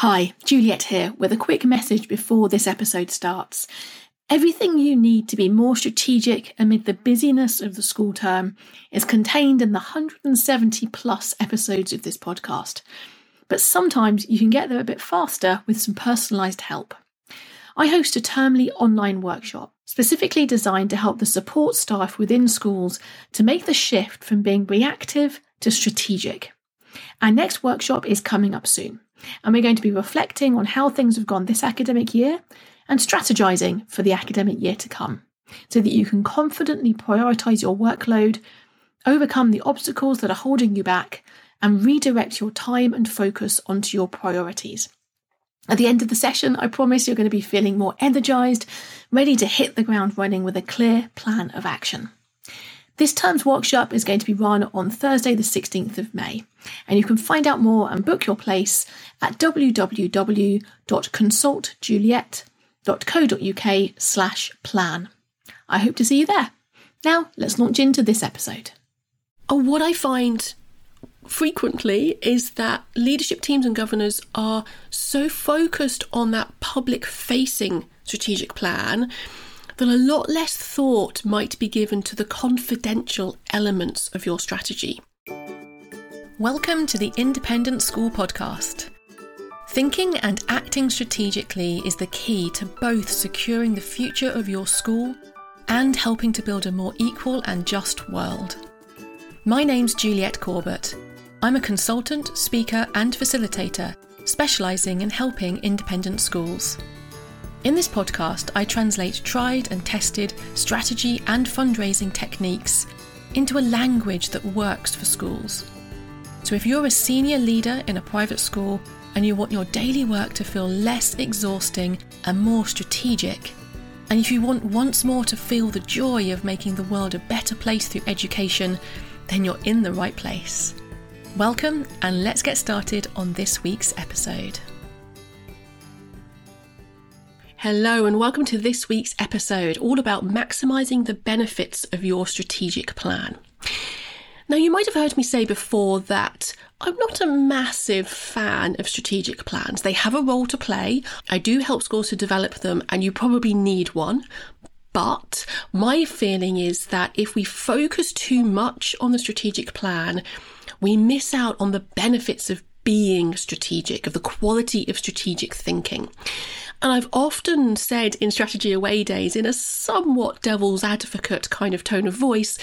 Hi, Juliet here with a quick message before this episode starts. Everything you need to be more strategic amid the busyness of the school term is contained in the 170 plus episodes of this podcast. But sometimes you can get there a bit faster with some personalised help. I host a termly online workshop specifically designed to help the support staff within schools to make the shift from being reactive to strategic. Our next workshop is coming up soon and we're going to be reflecting on how things have gone this academic year and strategizing for the academic year to come so that you can confidently prioritize your workload, overcome the obstacles that are holding you back, and redirect your time and focus onto your priorities. At the end of the session, I promise you're going to be feeling more energized, ready to hit the ground running with a clear plan of action. This term's workshop is going to be run on Thursday, the 16th of May, and you can find out more and book your place at www.consultjuliet.co.uk slash plan. I hope to see you there. Now, let's launch into this episode. Oh, what I find frequently is that leadership teams and governors are so focused on that public facing strategic plan that a lot less thought might be given to the confidential elements of your strategy. Welcome to the Independent School Podcast. Thinking and acting strategically is the key to both securing the future of your school and helping to build a more equal and just world. My name's Juliet Corbett. I'm a consultant, speaker, and facilitator specialising in helping independent schools. In this podcast, I translate tried and tested strategy and fundraising techniques into a language that works for schools. So, if you're a senior leader in a private school and you want your daily work to feel less exhausting and more strategic, and if you want once more to feel the joy of making the world a better place through education, then you're in the right place. Welcome, and let's get started on this week's episode. Hello, and welcome to this week's episode, all about maximizing the benefits of your strategic plan. Now, you might have heard me say before that I'm not a massive fan of strategic plans. They have a role to play. I do help schools to develop them, and you probably need one. But my feeling is that if we focus too much on the strategic plan, we miss out on the benefits of being strategic, of the quality of strategic thinking. And I've often said in strategy away days, in a somewhat devil's advocate kind of tone of voice,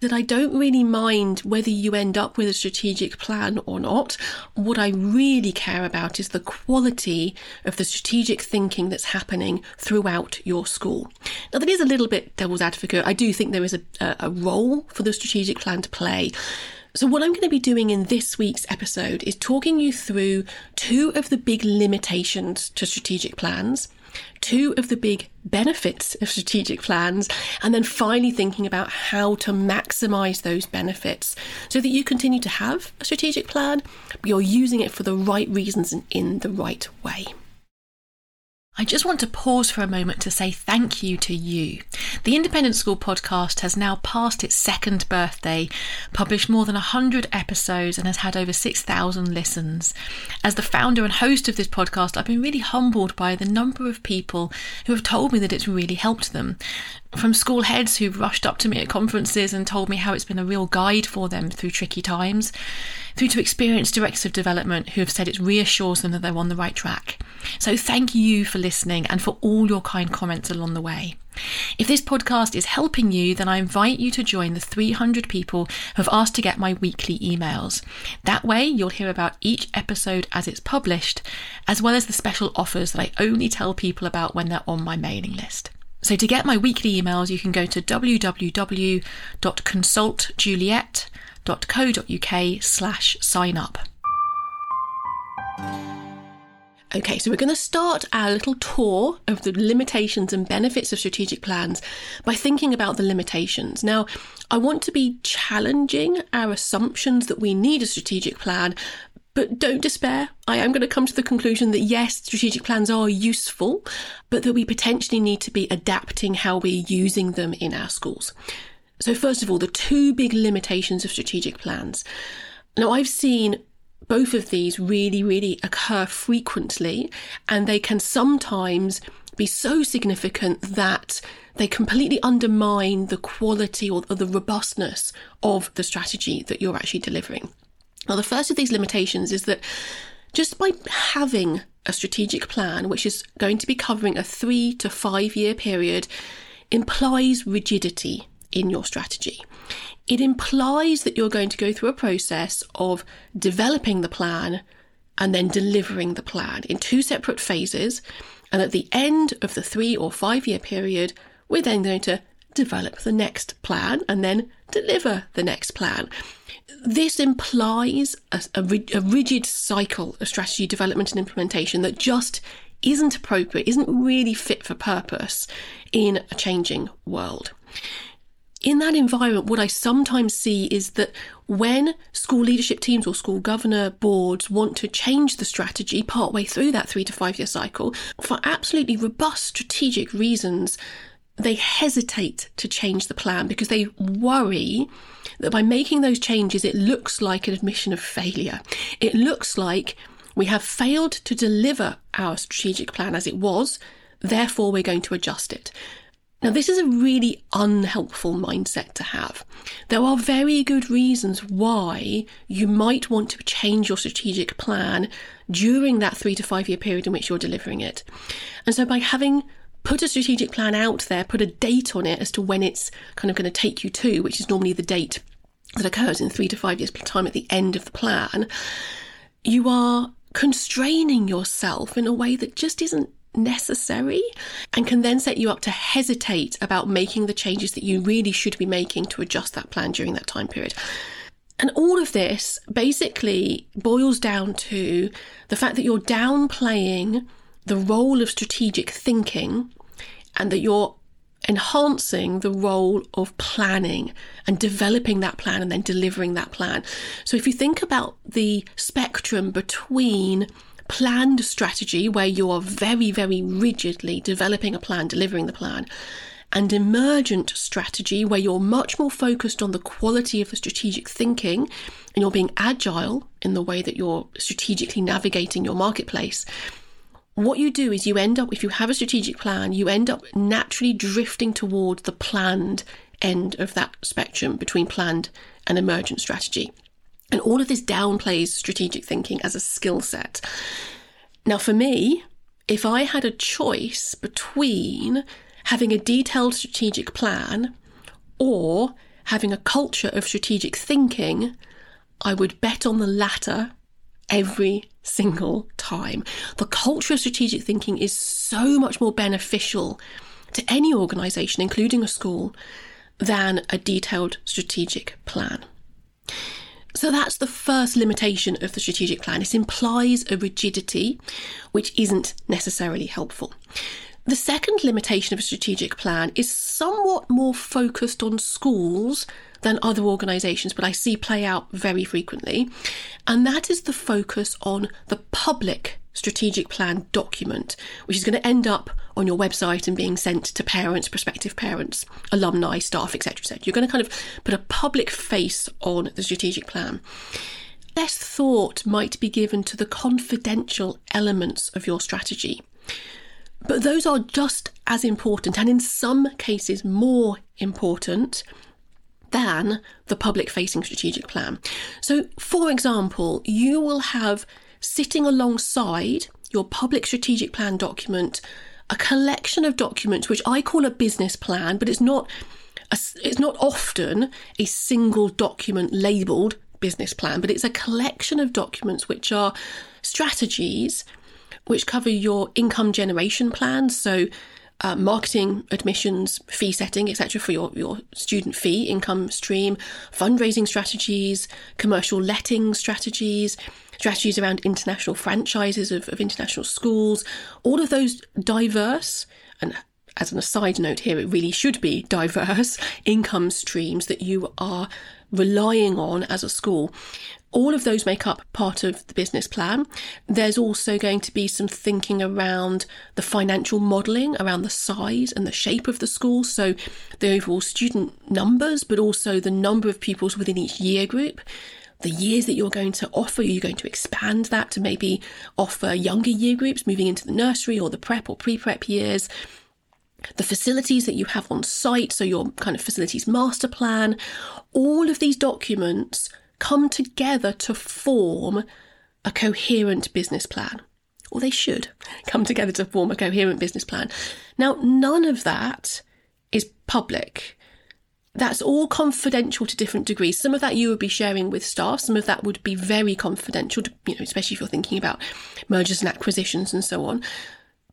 that I don't really mind whether you end up with a strategic plan or not. What I really care about is the quality of the strategic thinking that's happening throughout your school. Now, that is a little bit devil's advocate. I do think there is a, a role for the strategic plan to play. So, what I'm going to be doing in this week's episode is talking you through two of the big limitations to strategic plans, two of the big benefits of strategic plans, and then finally thinking about how to maximize those benefits so that you continue to have a strategic plan, but you're using it for the right reasons and in the right way. I just want to pause for a moment to say thank you to you. The Independent School podcast has now passed its second birthday, published more than 100 episodes, and has had over 6,000 listens. As the founder and host of this podcast, I've been really humbled by the number of people who have told me that it's really helped them from school heads who've rushed up to me at conferences and told me how it's been a real guide for them through tricky times, through to experienced directors of development who have said it reassures them that they're on the right track. So thank you for listening and for all your kind comments along the way. If this podcast is helping you, then I invite you to join the 300 people who have asked to get my weekly emails. That way, you'll hear about each episode as it's published, as well as the special offers that I only tell people about when they're on my mailing list. So to get my weekly emails, you can go to www.consultjuliet.co.uk slash sign up. Okay, so we're going to start our little tour of the limitations and benefits of strategic plans by thinking about the limitations. Now, I want to be challenging our assumptions that we need a strategic plan, but don't despair. I am going to come to the conclusion that yes, strategic plans are useful, but that we potentially need to be adapting how we're using them in our schools. So, first of all, the two big limitations of strategic plans. Now, I've seen both of these really, really occur frequently, and they can sometimes be so significant that they completely undermine the quality or, the robustness of the strategy that you're actually delivering. Now, the first of these limitations is that just by having a strategic plan, which is going to be covering a three to five year period, implies rigidity in your strategy. It implies that you're going to go through a process of developing the plan and then delivering the plan in two separate phases. And at the end of the three or five year period, we're then going to develop the next plan and then deliver the next plan. This implies a, a, a, rigid cycle of strategy development and implementation that just isn't appropriate, isn't really fit for purpose in a changing world in that environment, what I sometimes see is that when school leadership teams or school governor boards want to change the strategy partway through that three to five year cycle, for absolutely robust strategic reasons, they hesitate to change the plan because they worry that by making those changes, it looks like an admission of failure. It looks like we have failed to deliver our strategic plan as it was, therefore, we're going to adjust it. Now, this is a really unhelpful mindset to have. There are very good reasons why you might want to change your strategic plan during that three to five year period in which you're delivering it. And so, by having put a strategic plan out there, put a date on it as to when it's kind of going to take you to, which is normally the date that occurs in three to five years' time at the end of the plan, you are constraining yourself in a way that just isn't necessary and can then set you up to hesitate about making the changes that you really should be making to adjust that plan during that time period. And all of this basically boils down to the fact that you're downplaying the role of strategic thinking and that you're enhancing the role of planning and developing that plan and then delivering that plan. So if you think about the spectrum between planned strategy where you are very, very rigidly developing a plan, delivering the plan, and emergent strategy where you're much more focused on the quality of the strategic thinking and you're being agile in the way that you're strategically navigating your marketplace. What you do is you end up, if you have a strategic plan, you end up naturally drifting towards the planned end of that spectrum between planned and emergent strategy. And all of this downplays strategic thinking as a skill set. Now, for me, if I had a choice between having a detailed strategic plan or having a culture of strategic thinking, I would bet on the latter every single time. The culture of strategic thinking is so much more beneficial to any organisation, including a school, than a detailed strategic plan. So that's the first limitation of the strategic plan. It implies a rigidity which isn't necessarily helpful. The second limitation of a strategic plan is somewhat more focused on schools than other organisations, but I see play out very frequently. And that is the focus on the public strategic plan document, which is going to end up on your website and being sent to parents, prospective parents, alumni, staff, etc. etc. You're going to kind of put a public face on the strategic plan. Less thought might be given to the confidential elements of your strategy. But those are just as important, and in some cases more important than the public facing strategic plan. So, for example, you will have sitting alongside your public strategic plan document a collection of documents which I call a business plan, but it's not a, it's not often a single document labeled business plan, but it's a collection of documents which are strategies which cover your income generation plans, so uh, marketing, admissions, fee setting, etc., for your, your student fee income stream, fundraising strategies, commercial letting strategies, strategies around international franchises of, of international schools, all of those diverse and as an aside note here, it really should be diverse income streams that you are relying on as a school. All of those make up part of the business plan. There's also going to be some thinking around the financial modelling, around the size and the shape of the school. So, the overall student numbers, but also the number of pupils within each year group the years that you're going to offer. You're going to expand that to maybe offer younger year groups moving into the nursery or the prep or pre prep years. The facilities that you have on site, so your kind of facilities master plan, all of these documents come together to form a coherent business plan. Or they should come together to form a coherent business plan. Now, none of that is public that's all confidential to different degrees. Some of that you would be sharing with staff. Some of that would be very confidential, to, you know, especially if you're thinking about mergers and acquisitions and so on.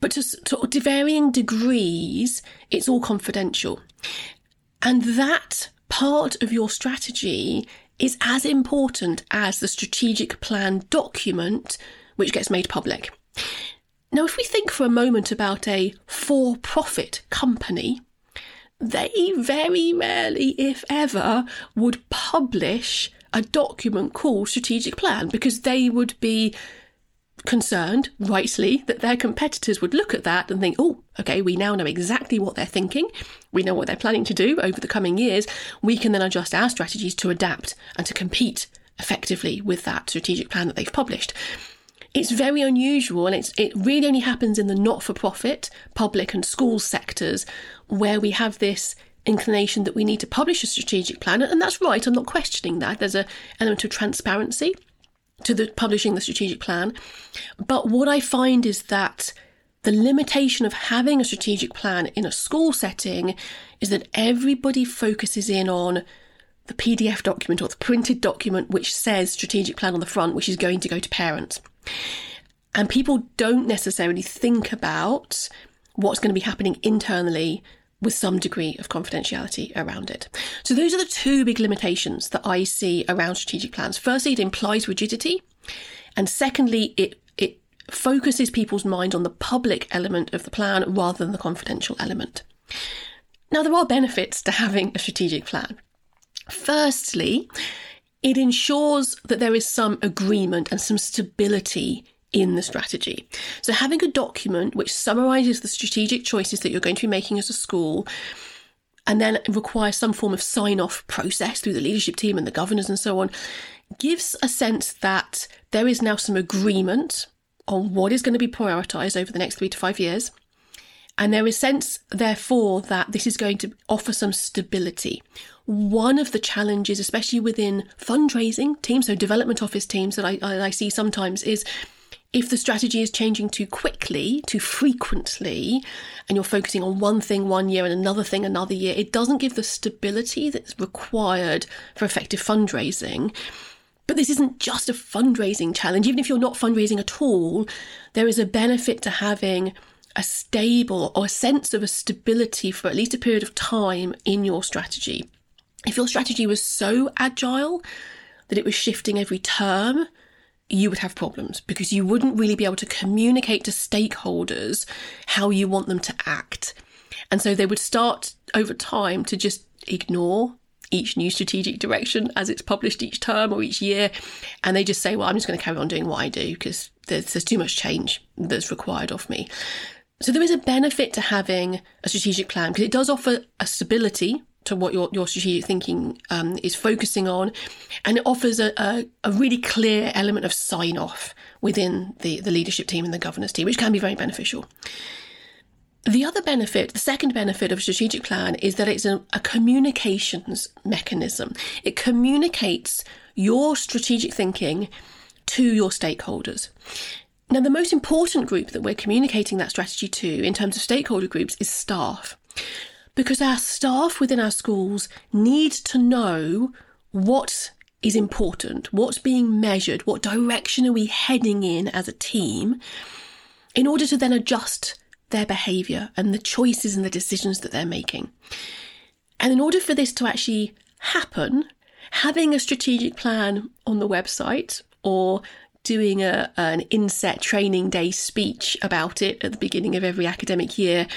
But to, to varying degrees, it's all confidential. And that part of your strategy is as important as the strategic plan document, which gets made public. Now, if we think for a moment about a for profit company, they very rarely, if ever, would publish a document called strategic plan because they would be concerned, rightly, that their competitors would look at that and think, oh, okay, we now know exactly what they're thinking. We know what they're planning to do over the coming years. We can then adjust our strategies to adapt and to compete effectively with that strategic plan that they've published. It's very unusual and it's, it really only happens in the not for profit, public, and school sectors where we have this inclination that we need to publish a strategic plan. And that's right, I'm not questioning that. There's an element of transparency to the publishing the strategic plan. But what I find is that the limitation of having a strategic plan in a school setting is that everybody focuses in on the PDF document or the printed document which says strategic plan on the front, which is going to go to parents. And people don't necessarily think about what's going to be happening internally with some degree of confidentiality around it. So those are the two big limitations that I see around strategic plans. Firstly, it implies rigidity. And secondly, it it focuses people's mind on the public element of the plan rather than the confidential element. Now, there are benefits to having a strategic plan. Firstly, it ensures that there is some agreement and some stability in the strategy. So, having a document which summarizes the strategic choices that you're going to be making as a school and then requires some form of sign off process through the leadership team and the governors and so on gives a sense that there is now some agreement on what is going to be prioritized over the next three to five years. And there is sense, therefore, that this is going to offer some stability. One of the challenges, especially within fundraising teams, so development office teams that I, I see sometimes, is if the strategy is changing too quickly, too frequently, and you're focusing on one thing one year and another thing another year, it doesn't give the stability that's required for effective fundraising. But this isn't just a fundraising challenge. Even if you're not fundraising at all, there is a benefit to having a stable or a sense of a stability for at least a period of time in your strategy. If your strategy was so agile that it was shifting every term, you would have problems because you wouldn't really be able to communicate to stakeholders how you want them to act. And so they would start over time to just ignore each new strategic direction as it's published each term or each year. And they just say, well, I'm just going to carry on doing what I do because there's, there's too much change that's required of me. So there is a benefit to having a strategic plan because it does offer a stability to what your, your strategic thinking um, is focusing on. And it offers a, a, a really clear element of sign off within the, the leadership team and the governance team, which can be very beneficial. The other benefit, the second benefit of a strategic plan is that it's a, a communications mechanism. It communicates your strategic thinking to your stakeholders. Now, the most important group that we're communicating that strategy to in terms of stakeholder groups is staff because our staff within our schools need to know what is important, what's being measured, what direction are we heading in as a team, in order to then adjust their behaviour and the choices and the decisions that they're making. And in order for this to actually happen, having a strategic plan on the website or doing a, an inset training day speech about it at the beginning of every academic year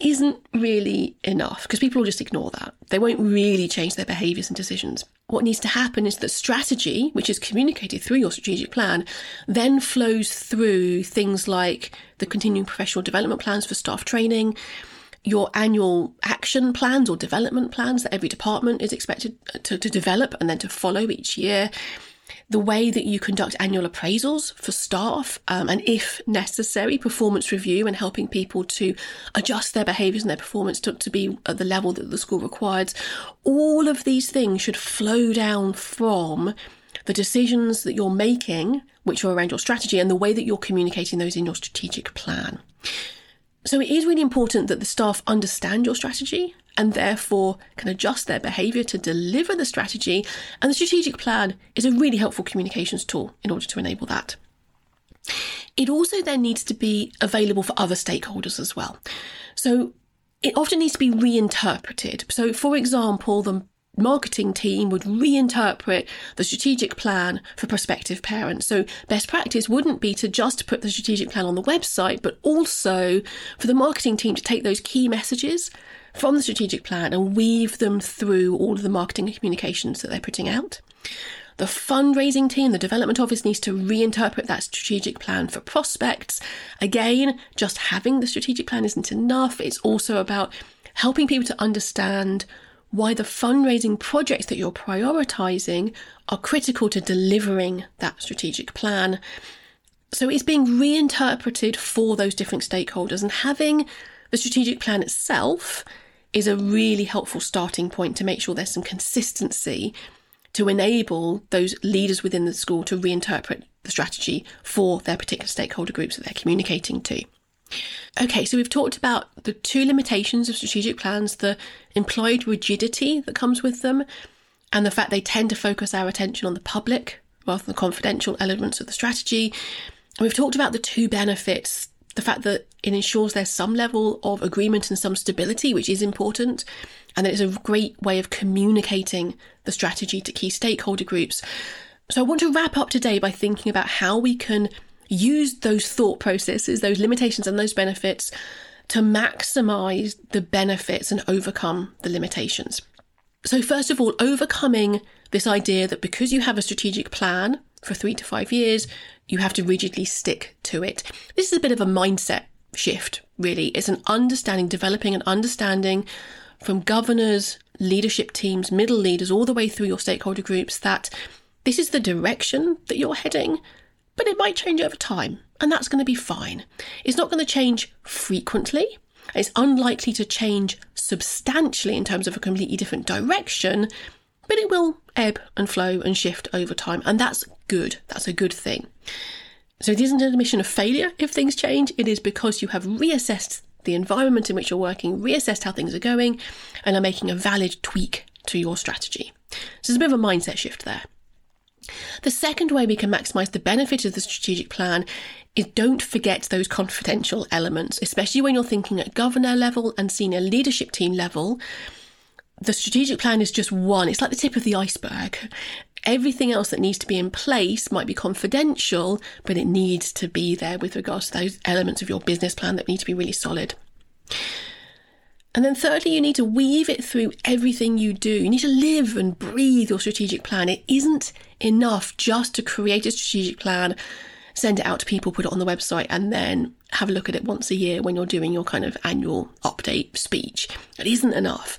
isn't really enough because people will just ignore that. They won't really change their behaviours and decisions. What needs to happen is that strategy, which is communicated through your strategic plan, then flows through things like the continuing professional development plans for staff training, your annual action plans or development plans that every department is expected to, to develop and then to follow each year, the way that you conduct annual appraisals for staff, um, and if necessary, performance review and helping people to adjust their behaviours and their performance to, to be at the level that the school requires. All of these things should flow down from the decisions that you're making, which are around your strategy, and the way that you're communicating those in your strategic plan. So it is really important that the staff understand your strategy and therefore can adjust their behaviour to deliver the strategy. And the strategic plan is a really helpful communications tool in order to enable that. It also then needs to be available for other stakeholders as well. So it often needs to be reinterpreted. So, for example, the marketing team would reinterpret the strategic plan for prospective parents. So best practice wouldn't be to just put the strategic plan on the website, but also for the marketing team to take those key messages from the strategic plan and weave them through all of the marketing and communications that they're putting out. The fundraising team, the development office needs to reinterpret that strategic plan for prospects. Again, just having the strategic plan isn't enough. It's also about helping people to understand why the fundraising projects that you're prioritizing are critical to delivering that strategic plan. So it's being reinterpreted for those different stakeholders and having the strategic plan itself is a really helpful starting point to make sure there's some consistency to enable those leaders within the school to reinterpret the strategy for their particular stakeholder groups that they're communicating to. Okay, so we've talked about the two limitations of strategic plans the implied rigidity that comes with them, and the fact they tend to focus our attention on the public rather than the confidential elements of the strategy. And we've talked about the two benefits the fact that it ensures there's some level of agreement and some stability, which is important, and that it's a great way of communicating the strategy to key stakeholder groups. So I want to wrap up today by thinking about how we can use those thought processes, those limitations, and those benefits to maximize the benefits and overcome the limitations. So, first of all, overcoming this idea that because you have a strategic plan for three to five years, you have to rigidly stick to it. This is a bit of a mindset shift, really. It's an understanding, developing an understanding from governors, leadership teams, middle leaders, all the way through your stakeholder groups that this is the direction that you're heading but it might change over time, and that's going to be fine. It's not going to change frequently. It's unlikely to change substantially in terms of a completely different direction, but it will ebb and flow and shift over time, and that's good. That's a good thing. So it isn't an admission of failure if things change, it is because you have reassessed the environment in which you're working, reassessed how things are going, and are making a valid tweak to your strategy. So there's a bit of a mindset shift there. The second way we can maximize the benefit of the strategic plan is don't forget those confidential elements, especially when you're thinking at governor level and senior leadership team level. The strategic plan is just one, it's like the tip of the iceberg. Everything else that needs to be in place might be confidential, but it needs to be there with regards to those elements of your business plan that need to be really solid. And then thirdly, you need to weave it through everything you do. You need to live and breathe your strategic plan. It isn't enough just to create a strategic plan, send it out to people, put it on the website, and then have a look at it once a year when you're doing your kind of annual update speech. It isn't enough.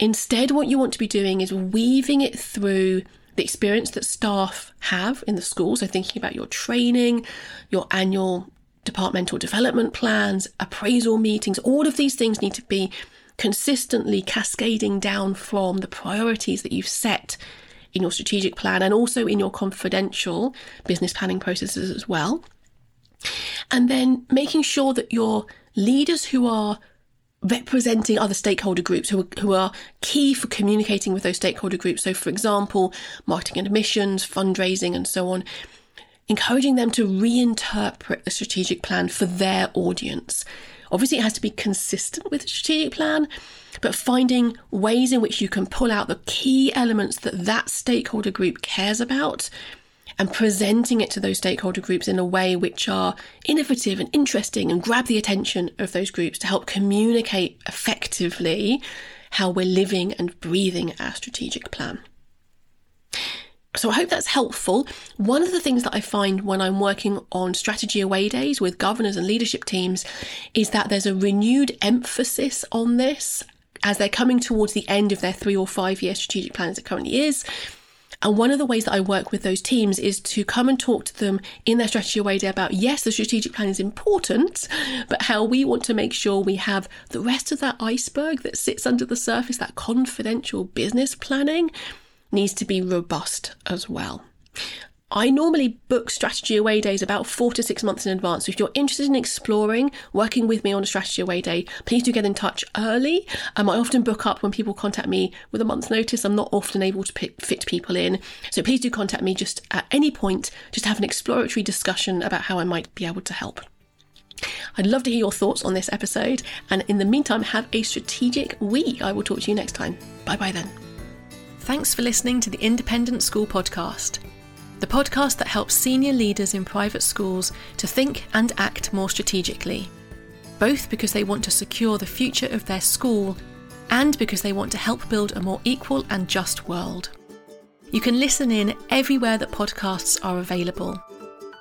Instead, what you want to be doing is weaving it through the experience that staff have in the school. So, thinking about your training, your annual departmental development plans, appraisal meetings, all of these things need to be consistently cascading down from the priorities that you've set in your strategic plan and also in your confidential business planning processes as well. And then making sure that your leaders who are representing other stakeholder groups who are, who are key for communicating with those stakeholder groups. So, for example, marketing and admissions, fundraising, and so on, encouraging them to reinterpret the strategic plan for their audience. Obviously, it has to be consistent with the strategic plan, but finding ways in which you can pull out the key elements that that stakeholder group cares about and presenting it to those stakeholder groups in a way which are innovative and interesting and grab the attention of those groups to help communicate effectively how we're living and breathing our strategic plan. So I hope that's helpful. One of the things that I find when I'm working on strategy away days with governors and leadership teams is that there's a renewed emphasis on this as they're coming towards the end of their three or five year strategic plan as it currently is. And one of the ways that I work with those teams is to come and talk to them in their strategy away day about yes, the strategic plan is important, but how we want to make sure we have the rest of that iceberg that sits under the surface, that confidential business planning, needs to be robust as well. I normally book strategy away days about four to six months in advance. So if you're interested in exploring working with me on a strategy away day, please do get in touch early. Um, I often book up when people contact me with a month's notice. I'm not often able to fit people in. So please do contact me just at any point, just have an exploratory discussion about how I might be able to help. I'd love to hear your thoughts on this episode. And in the meantime, have a strategic week. I will talk to you next time. Bye bye then. Thanks for listening to the Independent School Podcast the podcast that helps senior leaders in private schools to think and act more strategically, both because they want to secure the future of their school and because they want to help build a more equal and just world. You can listen in everywhere that podcasts are available.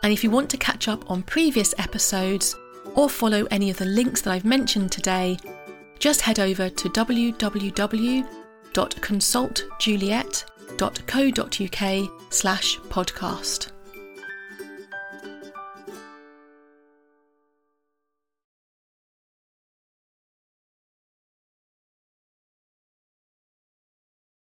And if you want to catch up on previous episodes or follow any of the links that I've mentioned today, just head over to www.consultjuliet.co.uk slash podcast.